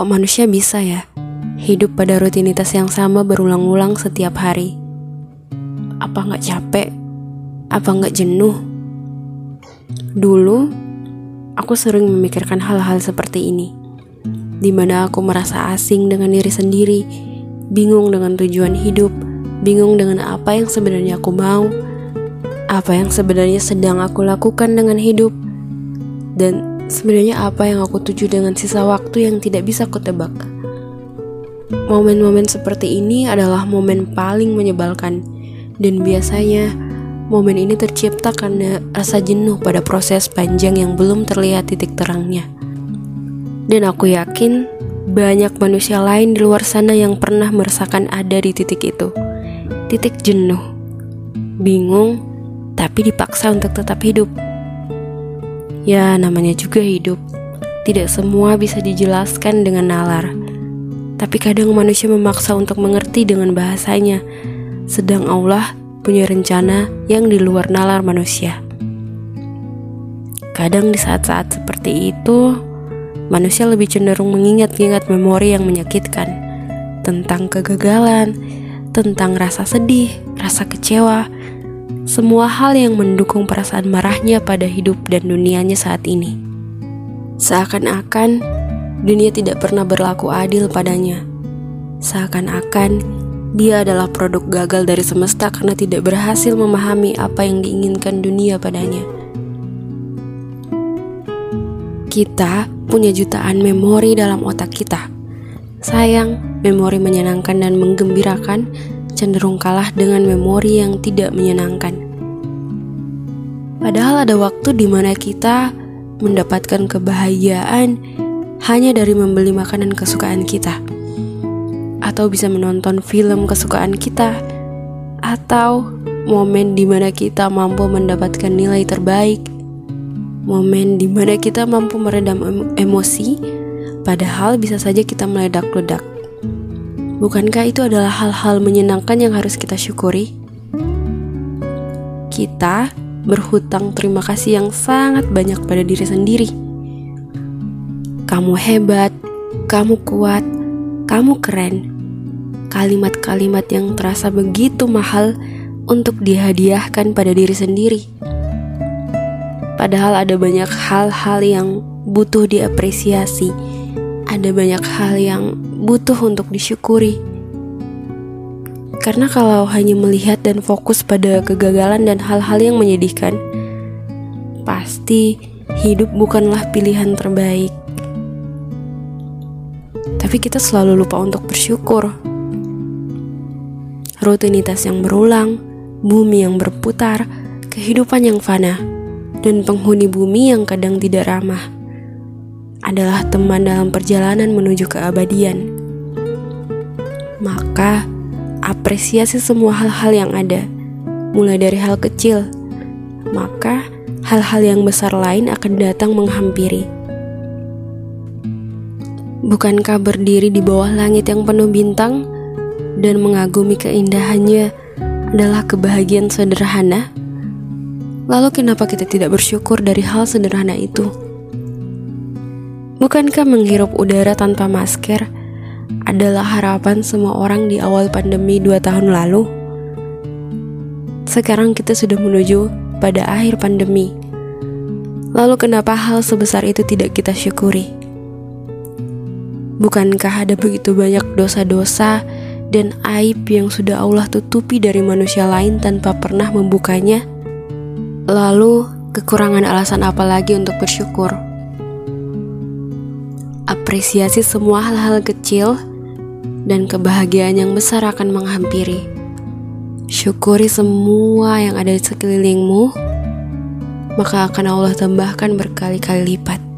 Kok manusia bisa ya hidup pada rutinitas yang sama berulang-ulang setiap hari? Apa nggak capek? Apa nggak jenuh? Dulu, aku sering memikirkan hal-hal seperti ini, di mana aku merasa asing dengan diri sendiri, bingung dengan tujuan hidup, bingung dengan apa yang sebenarnya aku mau, apa yang sebenarnya sedang aku lakukan dengan hidup, dan Sebenarnya apa yang aku tuju dengan sisa waktu yang tidak bisa kutebak? Momen-momen seperti ini adalah momen paling menyebalkan dan biasanya momen ini tercipta karena rasa jenuh pada proses panjang yang belum terlihat titik terangnya. Dan aku yakin banyak manusia lain di luar sana yang pernah merasakan ada di titik itu. Titik jenuh, bingung, tapi dipaksa untuk tetap hidup. Ya, namanya juga hidup. Tidak semua bisa dijelaskan dengan nalar. Tapi kadang manusia memaksa untuk mengerti dengan bahasanya, sedang Allah punya rencana yang di luar nalar manusia. Kadang di saat-saat seperti itu, manusia lebih cenderung mengingat-ingat memori yang menyakitkan tentang kegagalan, tentang rasa sedih, rasa kecewa, semua hal yang mendukung perasaan marahnya pada hidup dan dunianya saat ini. Seakan-akan dunia tidak pernah berlaku adil padanya. Seakan-akan dia adalah produk gagal dari semesta karena tidak berhasil memahami apa yang diinginkan dunia padanya. Kita punya jutaan memori dalam otak kita. Sayang, memori menyenangkan dan menggembirakan cenderung kalah dengan memori yang tidak menyenangkan. Padahal ada waktu di mana kita mendapatkan kebahagiaan hanya dari membeli makanan kesukaan kita, atau bisa menonton film kesukaan kita, atau momen di mana kita mampu mendapatkan nilai terbaik, momen di mana kita mampu meredam emosi, padahal bisa saja kita meledak-ledak. Bukankah itu adalah hal-hal menyenangkan yang harus kita syukuri? Kita berhutang terima kasih yang sangat banyak pada diri sendiri. Kamu hebat, kamu kuat, kamu keren. Kalimat-kalimat yang terasa begitu mahal untuk dihadiahkan pada diri sendiri. Padahal ada banyak hal-hal yang butuh diapresiasi. Ada banyak hal yang butuh untuk disyukuri. Karena kalau hanya melihat dan fokus pada kegagalan dan hal-hal yang menyedihkan, pasti hidup bukanlah pilihan terbaik. Tapi kita selalu lupa untuk bersyukur. Rutinitas yang berulang, bumi yang berputar, kehidupan yang fana, dan penghuni bumi yang kadang tidak ramah adalah teman dalam perjalanan menuju keabadian. Maka, apresiasi semua hal-hal yang ada, mulai dari hal kecil, maka hal-hal yang besar lain akan datang menghampiri. Bukankah berdiri di bawah langit yang penuh bintang dan mengagumi keindahannya adalah kebahagiaan sederhana? Lalu, kenapa kita tidak bersyukur dari hal sederhana itu? Bukankah menghirup udara tanpa masker adalah harapan semua orang di awal pandemi dua tahun lalu? Sekarang kita sudah menuju pada akhir pandemi. Lalu kenapa hal sebesar itu tidak kita syukuri? Bukankah ada begitu banyak dosa-dosa dan aib yang sudah Allah tutupi dari manusia lain tanpa pernah membukanya? Lalu, kekurangan alasan apa lagi untuk bersyukur? Apresiasi semua hal-hal kecil dan kebahagiaan yang besar akan menghampiri. Syukuri semua yang ada di sekelilingmu, maka akan Allah tambahkan berkali-kali lipat.